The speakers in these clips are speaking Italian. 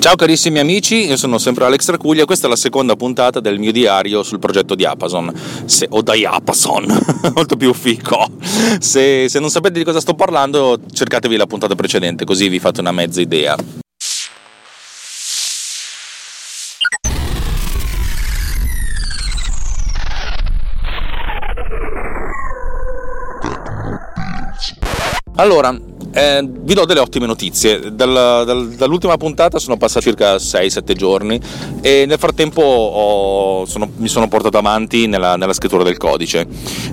Ciao carissimi amici, io sono sempre Alex Tracuglia e questa è la seconda puntata del mio diario sul progetto Diapason, se, o Diapason, molto più fico. Se, se non sapete di cosa sto parlando, cercatevi la puntata precedente, così vi fate una mezza idea. Allora, eh, vi do delle ottime notizie. Dal, dal, dall'ultima puntata sono passati circa 6-7 giorni e nel frattempo ho, sono, mi sono portato avanti nella, nella, scrittura del codice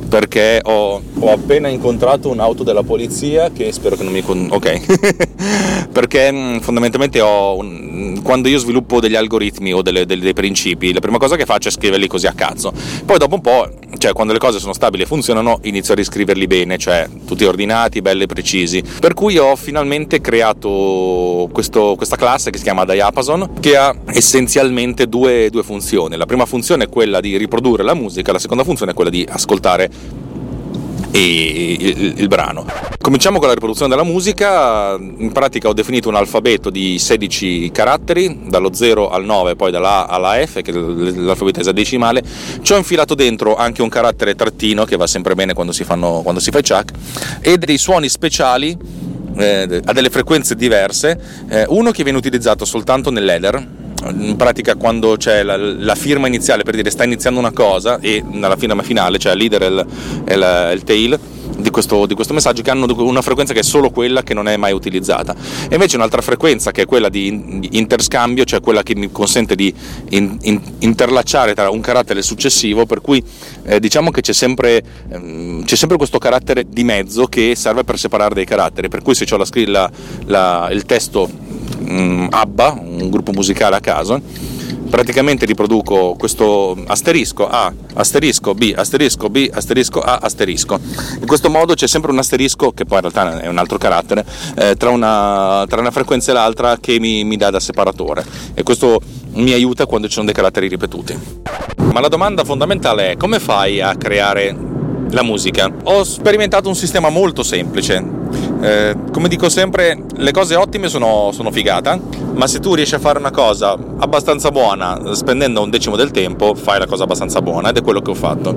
perché ho, ho, appena incontrato un'auto della polizia che spero che non mi... Con... ok, perché mm, fondamentalmente un, quando io sviluppo degli algoritmi o delle, delle, dei principi, la prima cosa che faccio è scriverli così a cazzo. Poi dopo un po', cioè quando le cose sono stabili e funzionano, inizio a riscriverli bene, cioè tutti ordinati, belli e precisi per cui ho finalmente creato questo, questa classe che si chiama Diapason, che ha essenzialmente due, due funzioni. La prima funzione è quella di riprodurre la musica, la seconda funzione è quella di ascoltare il, il, brano. Cominciamo con la riproduzione della musica, in pratica ho definito un alfabeto di 16 caratteri, dallo 0 al 9, poi dalla A alla F, che è l'alfabeto esadecimale, ci ho infilato dentro anche un carattere trattino, che va sempre bene quando si, fanno, quando si fa i chuck, e dei suoni speciali eh, a delle frequenze diverse, eh, uno che viene utilizzato soltanto nell'header, in pratica quando c'è la, la, firma iniziale per dire sta iniziando una cosa e nella firma finale, cioè il leader e il, il, il tail, di questo, di questo, messaggio che hanno una frequenza che è solo quella che non è mai utilizzata. E invece un'altra frequenza che è quella di interscambio cioè quella che mi consente di in, in, interlacciare tra un carattere successivo per cui eh, diciamo che c'è sempre, ehm, c'è sempre, questo carattere di mezzo che serve per separare dei caratteri. Per cui se ho la, la, la, il testo mh, mm, ABBA un gruppo musicale a caso praticamente riproduco questo asterisco A, asterisco B, asterisco B, asterisco A, asterisco. In questo modo c'è sempre un asterisco, che poi in realtà è un altro carattere, eh, tra, una, tra, una, frequenza e l'altra che mi, mi dà da separatore e questo mi aiuta quando ci sono dei caratteri ripetuti. Ma la domanda fondamentale è come fai a creare la musica? Ho sperimentato un sistema molto semplice eh, come dico sempre, le cose ottime sono, sono, figata, ma se tu riesci a fare una cosa abbastanza buona spendendo un decimo del tempo, fai la cosa abbastanza buona ed è quello che ho fatto.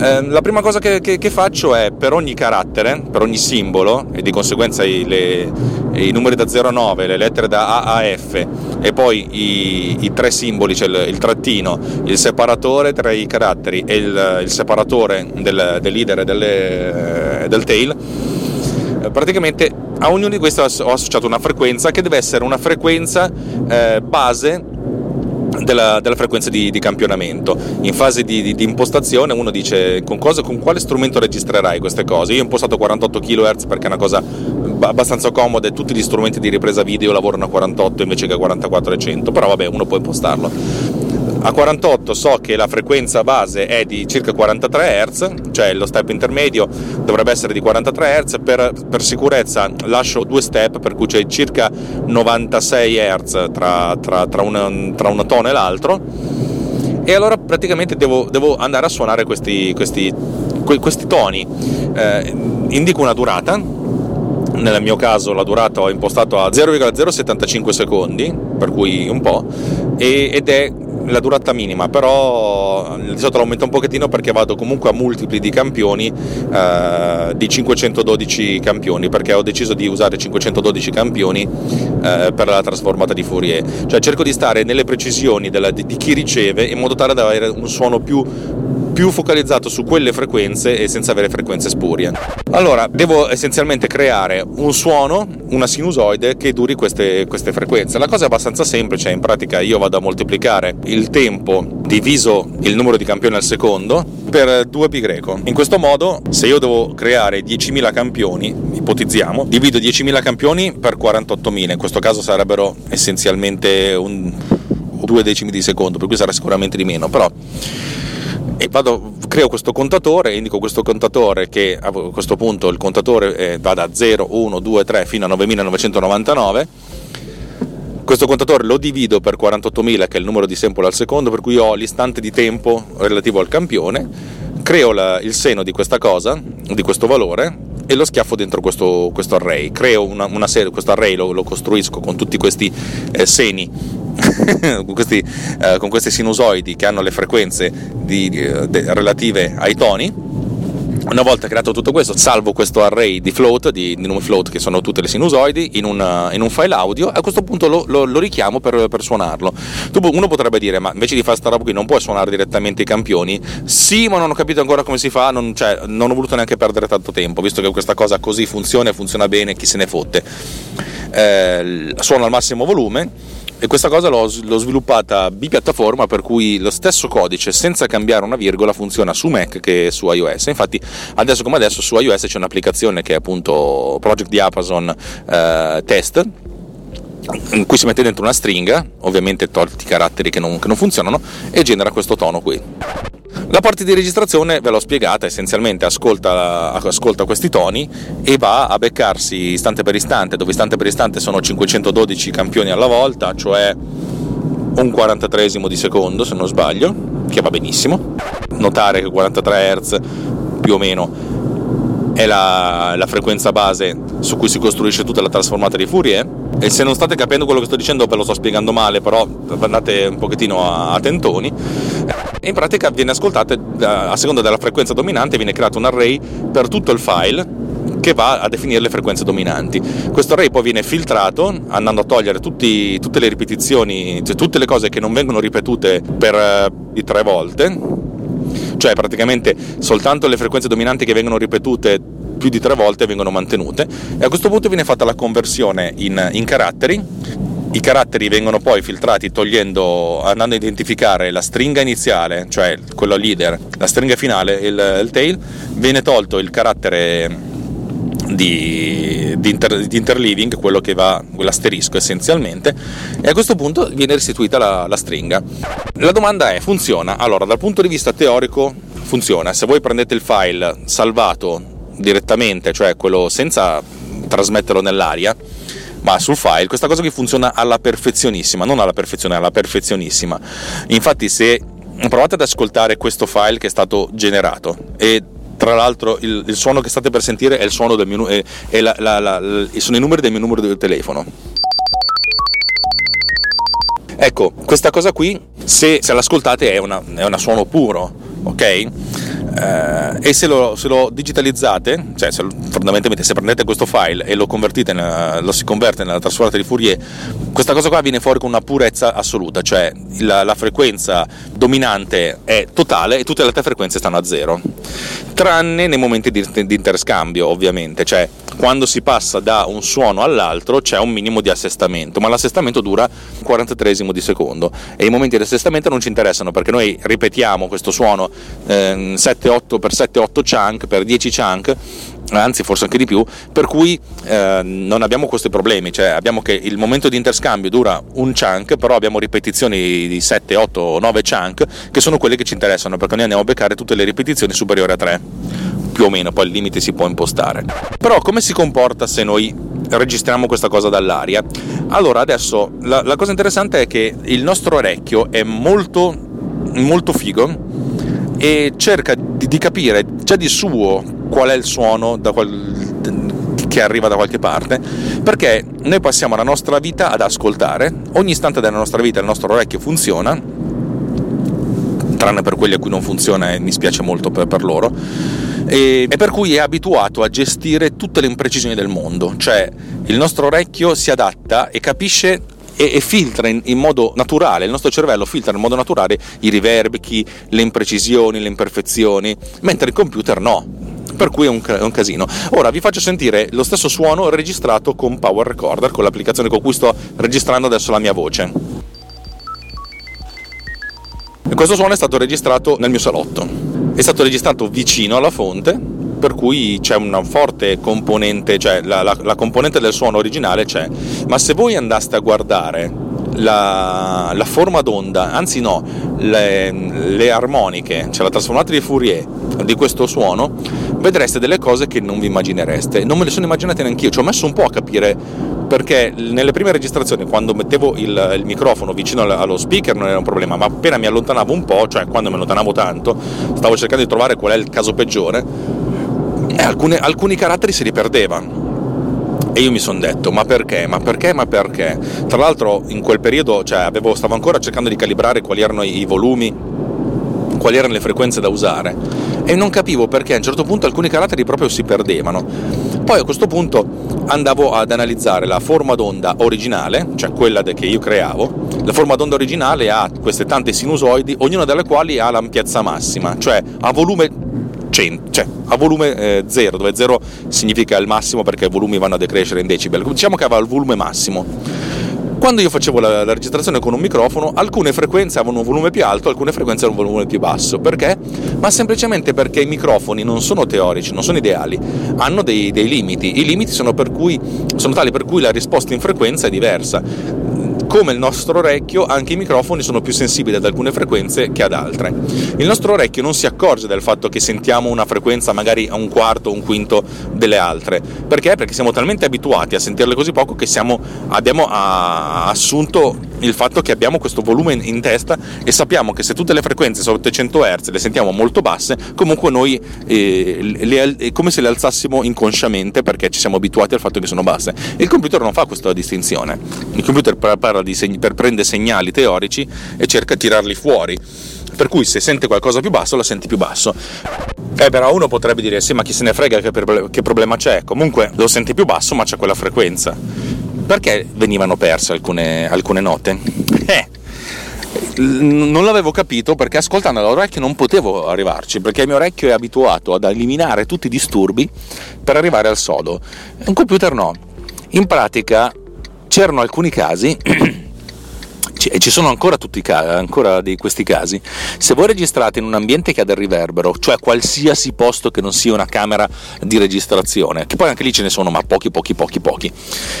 Eh, la prima cosa che, che, che, faccio è per ogni carattere, per ogni simbolo, e di conseguenza i, le, i numeri da 0 a 9, le lettere da A a F, e poi i, i tre simboli, cioè il, il, trattino, il separatore tra i caratteri e il, il separatore del, del leader e delle, del tail, eh, praticamente a ognuno di questi ho associato una frequenza che deve essere una frequenza eh, base della, della, frequenza di, di, campionamento. In fase di, di, di, impostazione uno dice con, cosa, con quale strumento registrerai queste cose. Io ho impostato 48 kHz perché è una cosa abbastanza comoda e tutti gli strumenti di ripresa video lavorano a 48 invece che a 44 e 100, però vabbè uno può impostarlo. A 48 so che la frequenza base è di circa 43 Hz, cioè lo step intermedio dovrebbe essere di 43 Hz, per, per sicurezza lascio due step per cui c'è circa 96 Hz tra, tra, tra, una, tra un tono e l'altro. E allora praticamente devo, devo andare a suonare questi, questi, questi toni. Eh, indico una durata, nel mio caso la durata ho impostato a 0,075 secondi, per cui un po', ed è la durata minima, però di solito l'aumento un pochettino perché vado comunque a multipli di campioni, eh, di 512 campioni, perché ho deciso di usare 512 campioni eh, per la trasformata di Fourier. Cioè cerco di stare nelle precisioni della, di, di, chi riceve in modo tale da avere un suono più più focalizzato su quelle frequenze e senza avere frequenze spurie. Allora, devo essenzialmente creare un suono, una sinusoide che duri queste, queste frequenze. La cosa è abbastanza semplice, in pratica io vado a moltiplicare il tempo diviso il numero di campioni al secondo per 2 pi greco. In questo modo, se io devo creare 10.000 campioni, ipotizziamo, divido 10.000 campioni per 48.000, in questo caso sarebbero essenzialmente un, due decimi di secondo, per cui sarà sicuramente di meno, però e vado, creo questo contatore, indico questo contatore che a questo punto il contatore eh, va da 0, 1, 2, 3 fino a 9999 questo contatore lo divido per 48.000 che è il numero di sample al secondo per cui ho l'istante di tempo relativo al campione creo la, il seno di questa cosa di questo valore e lo schiaffo dentro questo, questo array. Creo una, una serie, questo array lo, lo, costruisco con tutti questi eh, seni con, questi, eh, con, questi, sinusoidi che hanno le frequenze di, de, relative ai toni una volta creato tutto questo, salvo questo array di float, di, di nomi float che sono tutte le sinusoidi, in, una, in un file audio a questo punto lo, lo, lo richiamo per, per, suonarlo. Uno potrebbe dire, ma invece di fare sta roba qui non puoi suonare direttamente i campioni? Sì, ma non ho capito ancora come si fa, non, cioè, non ho voluto neanche perdere tanto tempo, visto che questa cosa così funziona e funziona bene, chi se ne fotte. Eh, suono al massimo volume e questa cosa l'ho, l'ho, sviluppata bipiattaforma per cui lo stesso codice senza cambiare una virgola funziona su Mac che su iOS. Infatti adesso come adesso su iOS c'è un'applicazione che è appunto Project Diapason eh, Test in cui si mette dentro una stringa, ovviamente tolti i caratteri che non, che non funzionano, e genera questo tono qui. La parte di registrazione ve l'ho spiegata, essenzialmente ascolta, ascolta, questi toni e va a beccarsi istante per istante, dove istante per istante sono 512 campioni alla volta, cioè un 43 di secondo se non sbaglio, che va benissimo. Notare che 43 Hz più o meno è la, la frequenza base su cui si costruisce tutta la trasformata di Fourier e se non state capendo quello che sto dicendo ve lo sto spiegando male però andate un pochettino a, a tentoni e in pratica viene ascoltata eh, a seconda della frequenza dominante viene creato un array per tutto il file che va a definire le frequenze dominanti. Questo array poi viene filtrato andando a togliere tutti, tutte le ripetizioni, cioè tutte le cose che non vengono ripetute per uh, tre volte, cioè praticamente soltanto le frequenze dominanti che vengono ripetute più di tre volte vengono mantenute. E a questo punto viene fatta la conversione in, in caratteri. I caratteri vengono poi filtrati togliendo, andando a identificare la stringa iniziale, cioè quello leader, la stringa finale, il, il tail, viene tolto il carattere di, di, inter, di, interleaving, quello che va, l'asterisco essenzialmente, e a questo punto viene restituita la, la stringa. La domanda è, funziona? Allora, dal punto di vista teorico funziona, se voi prendete il file salvato direttamente, cioè quello senza trasmetterlo nell'aria, ma sul file questa cosa qui funziona alla perfezionissima, non alla perfezione, alla perfezionissima. Infatti se provate ad ascoltare questo file che è stato generato e tra l'altro il, il suono che state per sentire è il suono del mio, è, è la, la, la, sono i numeri del mio numero di telefono. Ecco, questa cosa qui, se, se l'ascoltate, è, una, è un suono puro, ok? Eh, e se lo, se lo, digitalizzate, cioè se, fondamentalmente se prendete questo file e lo nella, lo si converte nella trasformata di Fourier, questa cosa qua viene fuori con una purezza assoluta, cioè la, la frequenza dominante è totale e tutte le altre frequenze stanno a zero, tranne nei momenti di, di interscambio ovviamente, cioè quando si passa da un suono all'altro c'è un minimo di assestamento, ma l'assestamento dura un 43 di secondo. E i momenti di assestamento non ci interessano perché noi ripetiamo questo suono eh, 7-8 per 7-8 chunk per 10 chunk anzi forse anche di più, per cui eh, non abbiamo questi problemi, cioè abbiamo che il momento di interscambio dura un chunk, però abbiamo ripetizioni di 7, 8, 9 chunk che sono quelle che ci interessano, perché noi andiamo a beccare tutte le ripetizioni superiori a 3 più o meno, poi il limite si può impostare. Però come si comporta se noi registriamo questa cosa dall'aria? Allora adesso la, la cosa interessante è che il nostro orecchio è molto, molto figo e cerca di, di capire già di suo qual è il suono qual, che arriva da qualche parte, perché noi passiamo la nostra vita ad ascoltare, ogni istante della nostra vita il nostro orecchio funziona, tranne per quelli a cui non funziona e mi spiace molto per, per loro, e, e, per cui è abituato a gestire tutte le imprecisioni del mondo, cioè il nostro orecchio si adatta e capisce e, filtra in, modo naturale, il nostro cervello filtra in modo naturale i riverberi, le imprecisioni, le imperfezioni, mentre il computer no. Per cui è un, è un casino. Ora vi faccio sentire lo stesso suono registrato con Power Recorder, con l'applicazione con cui sto registrando adesso la mia voce. E questo suono è stato registrato nel mio salotto è stato registrato vicino alla fonte, per cui c'è una forte componente, cioè la, la, la componente del suono originale c'è, ma se voi andaste a guardare la, la, forma d'onda, anzi no, le, le, armoniche, cioè la trasformata di Fourier di questo suono, vedreste delle cose che non vi immaginereste. Non me le sono immaginate neanche io, ci ho messo un po' a capire perché nelle prime registrazioni, quando mettevo il, il microfono vicino allo speaker non era un problema, ma appena mi allontanavo un po', cioè quando mi allontanavo tanto, stavo cercando di trovare qual è il caso peggiore, e alcune, alcuni caratteri si riperdevano e io mi sono detto, ma perché? Ma perché? Ma perché? Tra l'altro in quel periodo cioè, avevo, stavo ancora cercando di calibrare quali erano i volumi, quali erano le frequenze da usare e non capivo perché a un certo punto alcuni caratteri proprio si perdevano. Poi a questo punto andavo ad analizzare la forma d'onda originale, cioè quella che io creavo. La forma d'onda originale ha queste tante sinusoidi, ognuna delle quali ha l'ampiezza massima, cioè a volume 100, cioè a volume 0, eh, dove 0 significa il massimo perché i volumi vanno a decrescere in decibel. Diciamo che aveva il volume massimo. Quando io facevo la, la, registrazione con un microfono, alcune frequenze avevano un volume più alto, alcune frequenze avevano un volume più basso. Perché? Ma semplicemente perché i microfoni non sono teorici, non sono ideali, hanno dei, dei limiti. I limiti sono, cui, sono tali per cui la risposta in frequenza è diversa come il nostro orecchio, anche i microfoni sono più sensibili ad alcune frequenze che ad altre. Il nostro orecchio non si accorge del fatto che sentiamo una frequenza magari a un quarto o un quinto delle altre. Perché? Perché siamo talmente abituati a sentirle così poco che siamo, abbiamo assunto il fatto che abbiamo questo volume in testa e sappiamo che se tutte le frequenze sono 800 Hz le sentiamo molto basse, comunque noi eh, le, è come se le alzassimo inconsciamente perché ci siamo abituati al fatto che sono basse. Il computer non fa questa distinzione. Il computer segni, prende segnali teorici e cerca di tirarli fuori. Per cui se sente qualcosa più basso, la senti più basso. Eh, però uno potrebbe dire: sì, ma chi se ne frega che problema c'è? Comunque lo senti più basso, ma c'è quella frequenza. Perché venivano perse alcune, alcune note? Eh, non l'avevo capito perché ascoltando l'orecchio non potevo arrivarci perché il mio orecchio è abituato ad eliminare tutti i disturbi per arrivare al sodo. Un computer no. In pratica c'erano alcuni casi e ci sono ancora, tutti, ancora di questi casi, se voi registrate in un ambiente che ha del riverbero, cioè qualsiasi posto che non sia una camera di registrazione, che poi anche lì ce ne sono, ma pochi, pochi, pochi, pochi,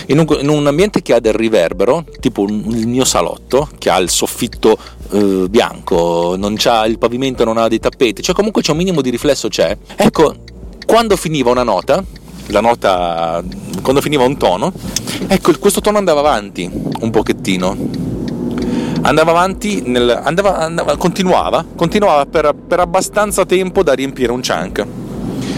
in un, in un ambiente che ha del riverbero, tipo il mio salotto, che ha il soffitto eh, bianco, non c'ha il pavimento, non ha dei tappeti, cioè comunque c'è un minimo di riflesso, c'è. Ecco, quando finiva una nota, la nota, quando finiva un tono, ecco, questo tono andava avanti un pochettino andava avanti, nel, andava, andava, continuava, continuava per, per abbastanza tempo da riempire un chunk,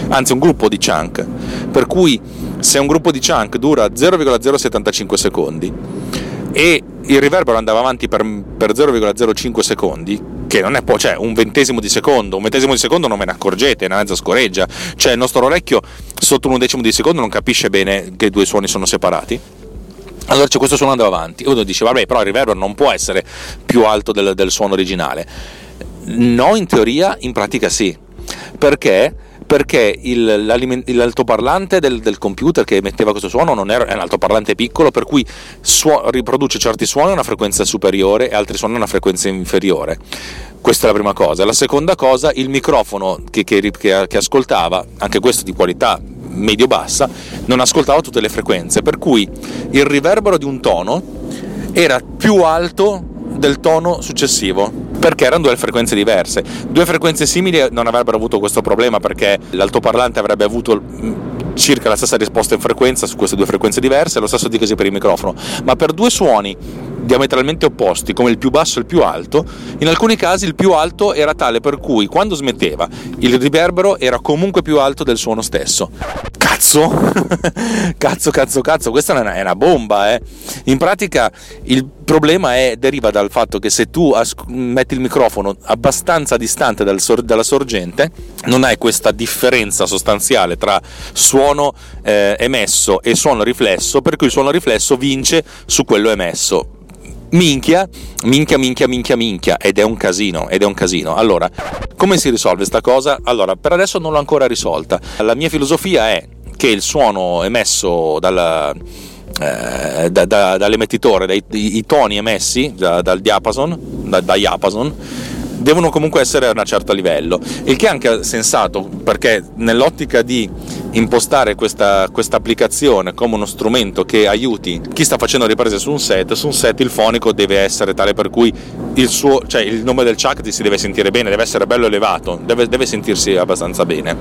anzi un gruppo di chunk, per cui se un gruppo di chunk dura 0,075 secondi e il riverbero andava avanti per, per 0,05 secondi, che non è po', cioè un ventesimo di secondo, un ventesimo di secondo non ve ne accorgete, è una mezza scoreggia, cioè il nostro orecchio sotto un undecimo di secondo non capisce bene che i due suoni sono separati allora c'è questo suono andava avanti. E uno dice, vabbè, però il reverb non può essere più alto del, del suono originale. No, in teoria, in pratica sì. Perché? perché il, l'altoparlante del, del, computer che emetteva questo suono non era, è un altoparlante piccolo, per cui suo, riproduce certi suoni a una frequenza superiore e altri suoni a una frequenza inferiore. Questa è la prima cosa. La seconda cosa, il microfono che, che, che ascoltava, anche questo di qualità medio-bassa, non ascoltava tutte le frequenze, per cui il riverbero di un tono era più alto del tono successivo perché erano due frequenze diverse. Due frequenze simili non avrebbero avuto questo problema perché l'altoparlante avrebbe avuto circa la stessa risposta in frequenza su queste due frequenze diverse, lo stesso dicasi per il microfono, ma per due suoni diametralmente opposti, come il più basso e il più alto, in alcuni casi il più alto era tale per cui quando smetteva il riverbero era comunque più alto del suono stesso. Cazzo, cazzo, cazzo, cazzo, questa è una, è una bomba, eh. In pratica il problema è, deriva dal fatto che se tu as- metti il microfono abbastanza distante dal sor- dalla sorgente, non hai questa differenza sostanziale tra suono eh, emesso e suono riflesso, per cui il suono riflesso vince su quello emesso minchia, minchia, minchia, minchia, minchia, ed è un casino, ed è un casino. Allora, come si risolve questa cosa? Allora, per adesso non l'ho ancora risolta. La mia filosofia è che il suono emesso dalla, eh, da, da, dall'emettitore, dai, i, i, toni emessi da, dal diapason, da, da diapason, devono comunque essere a un certo livello, il che è anche sensato perché nell'ottica di impostare questa, applicazione come uno strumento che aiuti chi sta facendo riprese su un set, su un set il fonico deve essere tale per cui il, suo, cioè il nome del chuck si deve sentire bene, deve essere bello elevato, deve, deve sentirsi abbastanza bene.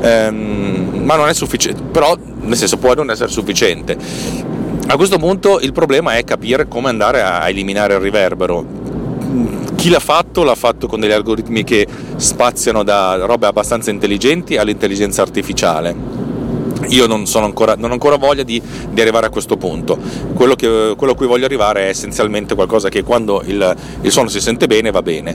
Ehm, ma non è sufficiente, però nel senso può non essere sufficiente. A questo punto il problema è capire come andare a eliminare il riverbero chi l'ha fatto l'ha fatto con degli algoritmi che spaziano da robe abbastanza intelligenti all'intelligenza artificiale. Io non, ancora, non ho ancora voglia di, di, arrivare a questo punto. Quello, che, quello, a cui voglio arrivare è essenzialmente qualcosa che quando il, il suono si sente bene va bene,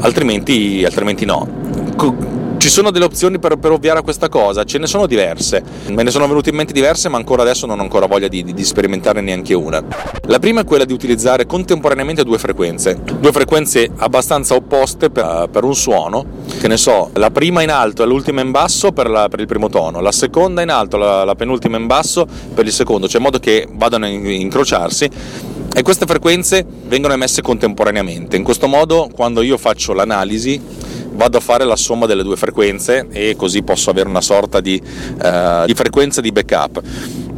altrimenti, altrimenti no ci sono delle opzioni per, per, ovviare a questa cosa? Ce ne sono diverse. Me ne sono venute in mente diverse, ma ancora adesso non ho ancora voglia di, di, di sperimentarne neanche una. La prima è quella di utilizzare contemporaneamente due frequenze, due frequenze abbastanza opposte per, per un suono, che ne so, la prima in alto e l'ultima in basso per, la, per il primo tono, la seconda in alto, la, la penultima in basso per il secondo, cioè in modo che vadano a incrociarsi e queste frequenze vengono emesse contemporaneamente. In questo modo, quando io faccio l'analisi, vado a fare la somma delle due frequenze e così posso avere una sorta di, uh, di frequenza di backup.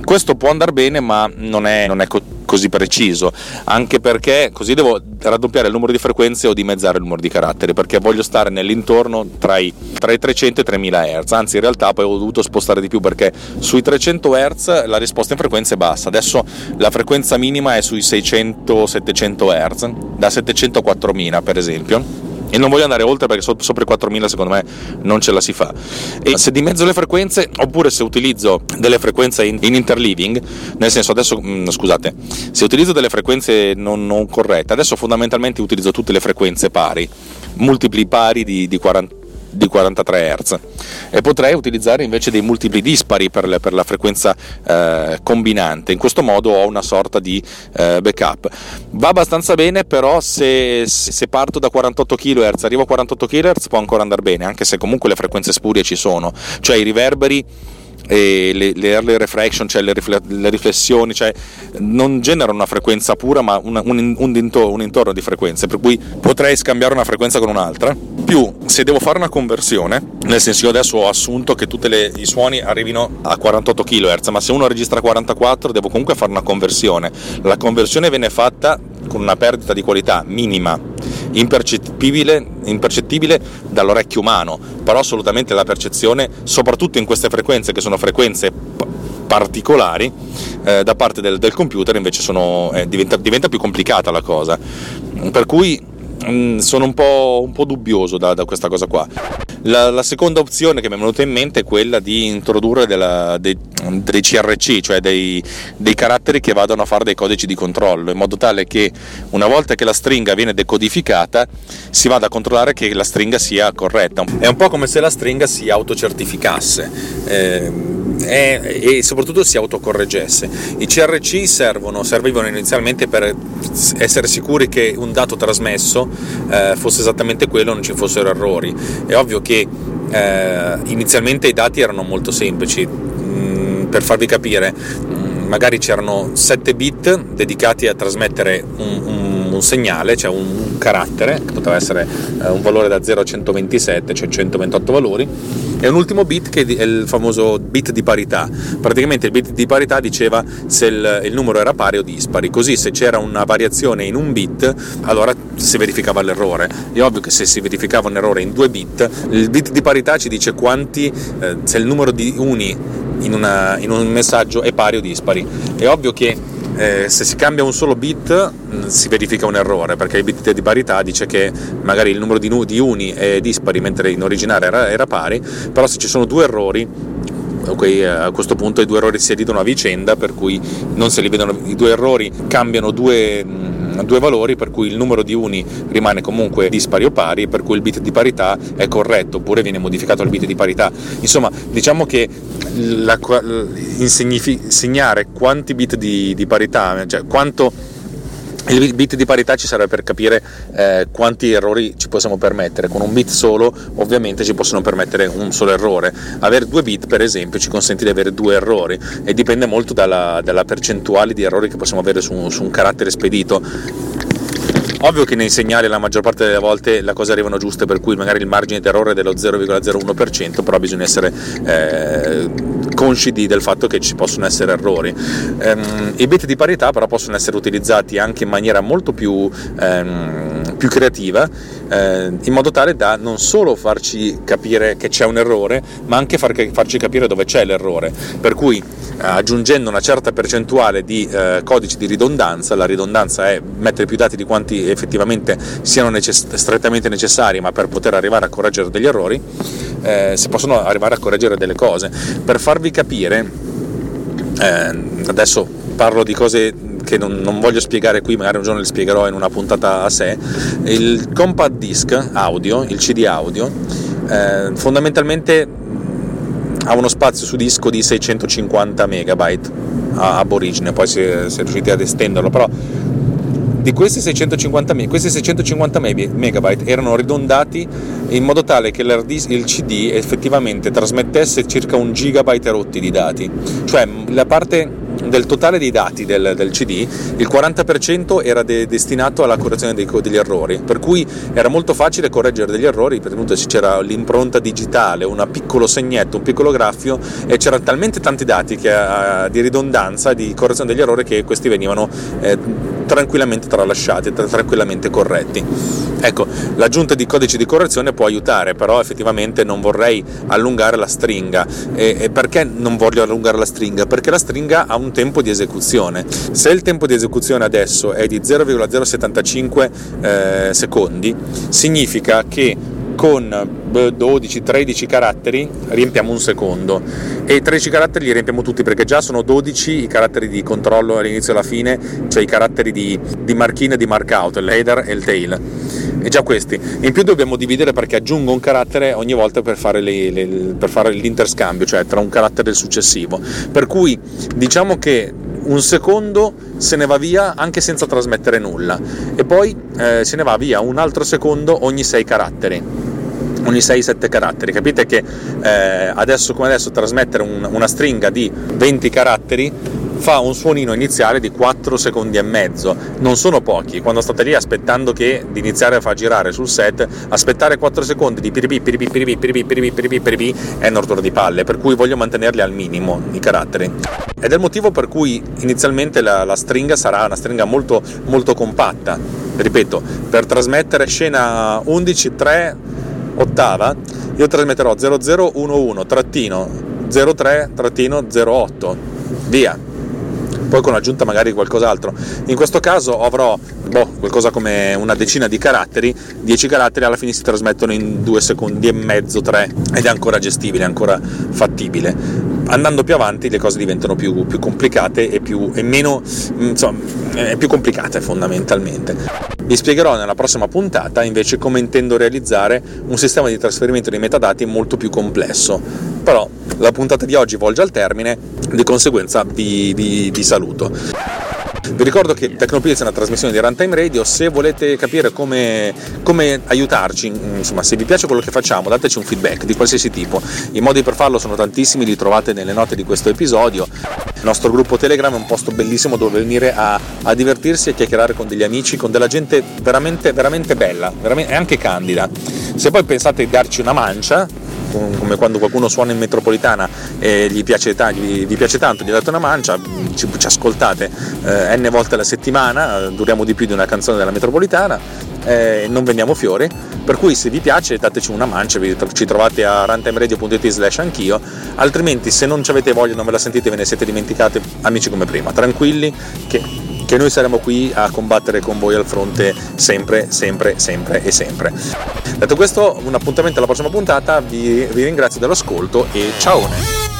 Questo può andare bene, ma non è, non è co- così preciso, anche perché così devo raddoppiare il numero di frequenze o dimezzare il numero di caratteri, perché voglio stare nell'intorno tra i, tra i 300 e i 3000 Hz, anzi in realtà poi ho dovuto spostare di più perché sui 300 Hz la risposta in frequenza è bassa, adesso la frequenza minima è sui 600-700 Hz, da 700 a 4000 per esempio e non voglio andare oltre perché sopra i 4000 secondo me non ce la si fa. E se dimezzo le frequenze oppure se utilizzo delle frequenze in, in interleaving nel senso adesso mh, mm, scusate se utilizzo delle frequenze non, non, corrette adesso fondamentalmente utilizzo tutte le frequenze pari multipli pari di, di 40 di 43 Hz. E potrei utilizzare invece dei multipli dispari per, le, per la frequenza eh, combinante. In questo modo ho una sorta di eh, backup. Va abbastanza bene però se, se, parto da 48 kHz arrivo a 48 kHz può ancora andare bene anche se comunque le frequenze spurie ci sono. Cioè i riverberi e le, le early reflection, cioè le, rifle, le, riflessioni, cioè non generano una frequenza pura ma una, un, un, intorno, un, intorno di frequenze, per cui potrei scambiare una frequenza con un'altra. Più se devo fare una conversione, nel senso io adesso ho assunto che tutti i suoni arrivino a 48 kHz, ma se uno registra 44 devo comunque fare una conversione. La conversione viene fatta con una perdita di qualità minima, impercettibile, impercettibile dall'orecchio umano, però assolutamente la percezione, soprattutto in queste frequenze che sono frequenze particolari, eh, da parte del, del computer invece sono, eh, diventa, diventa più complicata la cosa. Per cui Mm, sono un po', un po dubbioso da, da, questa cosa qua. La, la, seconda opzione che mi è venuta in mente è quella di introdurre della, dei, dei, CRC, cioè dei, dei, caratteri che vadano a fare dei codici di controllo, in modo tale che una volta che la stringa viene decodificata si vada a controllare che la stringa sia corretta. È un po' come se la stringa si autocertificasse. Eh, e, e, soprattutto si autocorreggesse. I CRC servono, servivano inizialmente per essere sicuri che un dato trasmesso eh, fosse esattamente quello, non ci fossero errori. È ovvio che eh, inizialmente i dati erano molto semplici, mm, per farvi capire, mm, magari c'erano 7 bit dedicati a trasmettere un, un, un segnale, cioè un, carattere, che poteva essere eh, un valore da 0 a 127, cioè 128 valori, e un ultimo bit che è il famoso bit di parità. Praticamente il bit di parità diceva se il, il numero era pari o dispari, così se c'era una variazione in un bit, allora si verificava l'errore. È ovvio che se si verificava un errore in due bit, il bit di parità ci dice quanti, eh, se il numero di uni in, una, in un messaggio è pari o dispari. È ovvio che eh, se si cambia un solo bit mm, si verifica un errore perché il bit di parità dice che magari il numero di, di uni è dispari mentre in originale era, era, pari, però se ci sono due errori okay, a questo punto i due errori si ridono a vicenda per cui non se li vedono i due errori cambiano due mm, due valori per cui il numero di uni rimane comunque dispari o pari, per cui il bit di parità è corretto oppure viene modificato il bit di parità. Insomma, diciamo che la, insegnare quanti bit di, di parità, cioè quanto il bit di parità ci serve per capire eh, quanti errori ci possiamo permettere. Con un bit solo, ovviamente, ci possono permettere un solo errore. Avere due bit, per esempio, ci consente di avere due errori e dipende molto dalla, dalla percentuale di errori che possiamo avere su, su un carattere spedito Ovvio che nei segnali la maggior parte delle volte le cose arrivano giuste, per cui magari il margine d'errore è dello 0,01%, però bisogna essere eh, consci del fatto che ci possono essere errori. Um, I bit di parità però possono essere utilizzati anche in maniera molto più, um, più creativa, eh, in modo tale da non solo farci capire che c'è un errore, ma anche far, farci capire dove c'è l'errore. Per cui aggiungendo una certa percentuale di eh, codici di ridondanza, la ridondanza è mettere più dati di quanti effettivamente siano necess- strettamente necessari, ma per poter arrivare a correggere degli errori, eh, si possono arrivare a correggere delle cose. Per farvi capire, eh, adesso parlo di cose che non, non, voglio spiegare qui, magari un giorno le spiegherò in una puntata a sé, il compact disc audio, il CD audio, eh, fondamentalmente ha uno spazio su disco di 650 megabyte a, ab origine, poi si è, si è riusciti ad estenderlo, però di questi 650, questi 650 megabyte erano ridondati in modo tale che il CD effettivamente trasmettesse circa un gigabyte rotti di dati, cioè la parte del totale dei dati del, del CD, il 40% era de- destinato alla correzione dei, degli errori, per cui era molto facile correggere degli errori, per esempio se c'era l'impronta digitale, un piccolo segnetto, un piccolo graffio e c'erano talmente tanti dati che, uh, di ridondanza, di correzione degli errori che questi venivano eh, tranquillamente tralasciati, tranquillamente corretti. Ecco, l'aggiunta di codici di correzione può aiutare, però effettivamente non vorrei allungare la stringa. E, e perché non voglio allungare la stringa? Perché la stringa ha un tempo di esecuzione. Se il tempo di esecuzione adesso è di 0,075 eh, secondi, significa che con 12-13 caratteri riempiamo un secondo e 13 caratteri li riempiamo tutti perché già sono 12 i caratteri di controllo all'inizio e alla fine, cioè i caratteri di, di marchina e di markout, il header e il tail e già questi. In più dobbiamo dividere perché aggiungo un carattere ogni volta per fare, le, le, per fare l'interscambio, cioè tra un carattere e il successivo. Per cui diciamo che un secondo se ne va via anche senza trasmettere nulla e poi eh, se ne va via un altro secondo ogni 6 caratteri ogni 6-7 caratteri. Capite che eh, adesso come adesso trasmettere un, una stringa di 20 caratteri fa un suonino iniziale di 4 secondi e mezzo. Non sono pochi, quando state lì aspettando che di iniziare a far girare sul set, aspettare 4 secondi di piripi, piripi, piripi, piripi, piripi, piripi, piripi è un di palle, per cui voglio mantenerli al minimo i caratteri. Ed è il motivo per cui inizialmente la, la stringa sarà una stringa molto, molto compatta. Ripeto, per trasmettere scena 11, 3, ottava, io trasmetterò 0011 03 08 via poi con aggiunta magari qualcos'altro. In questo caso avrò boh, qualcosa come una decina di caratteri, 10 caratteri alla fine si trasmettono in 2 secondi e mezzo, 3 ed è ancora gestibile, ancora fattibile. Andando più avanti le cose diventano più, più complicate e, più, e meno, insomma, più complicate fondamentalmente. Vi spiegherò nella prossima puntata invece come intendo realizzare un sistema di trasferimento dei metadati molto più complesso. Però la puntata di oggi volge al termine, di conseguenza vi, vi, vi saluto. Vi ricordo che Tecnopills è una trasmissione di Runtime Radio, se volete capire come, come, aiutarci, insomma se vi piace quello che facciamo dateci un feedback di qualsiasi tipo, i modi per farlo sono tantissimi, li trovate nelle note di questo episodio, il nostro gruppo Telegram è un posto bellissimo dove venire a, a divertirsi e chiacchierare con degli amici, con della gente veramente, veramente bella e anche candida. Se poi pensate di darci una mancia, come quando qualcuno suona in metropolitana e gli piace, gli, vi piace tanto, gli date una mancia, ci, ci ascoltate eh, n volte alla settimana, duriamo di più di una canzone della metropolitana, eh, non vendiamo fiori, per cui se vi piace dateci una mancia, ci trovate a runtimeradio.it slash anch'io, altrimenti se non ci avete voglia, non ve la sentite, ve ne siete dimenticati, amici come prima, tranquilli che che noi saremo qui a combattere con voi al fronte sempre, sempre, sempre e sempre. Detto questo, un appuntamento alla prossima puntata, vi, vi ringrazio dell'ascolto e ciao!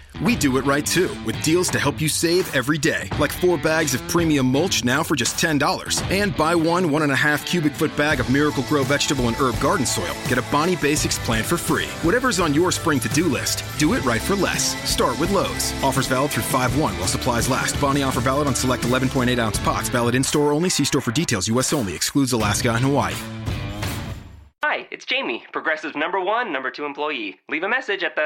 We do it right too, with deals to help you save every day, like four bags of premium mulch now for just $10. And buy one one and a half cubic foot bag of Miracle Grow vegetable and herb garden soil. Get a Bonnie Basics plant for free. Whatever's on your spring to do list, do it right for less. Start with Lowe's. Offers valid through 5 1 while supplies last. Bonnie offer valid on select 11.8 ounce pots. Valid in store only. See store for details. U.S. only. Excludes Alaska and Hawaii. Hi, it's Jamie, Progressive number one, number two employee. Leave a message at the.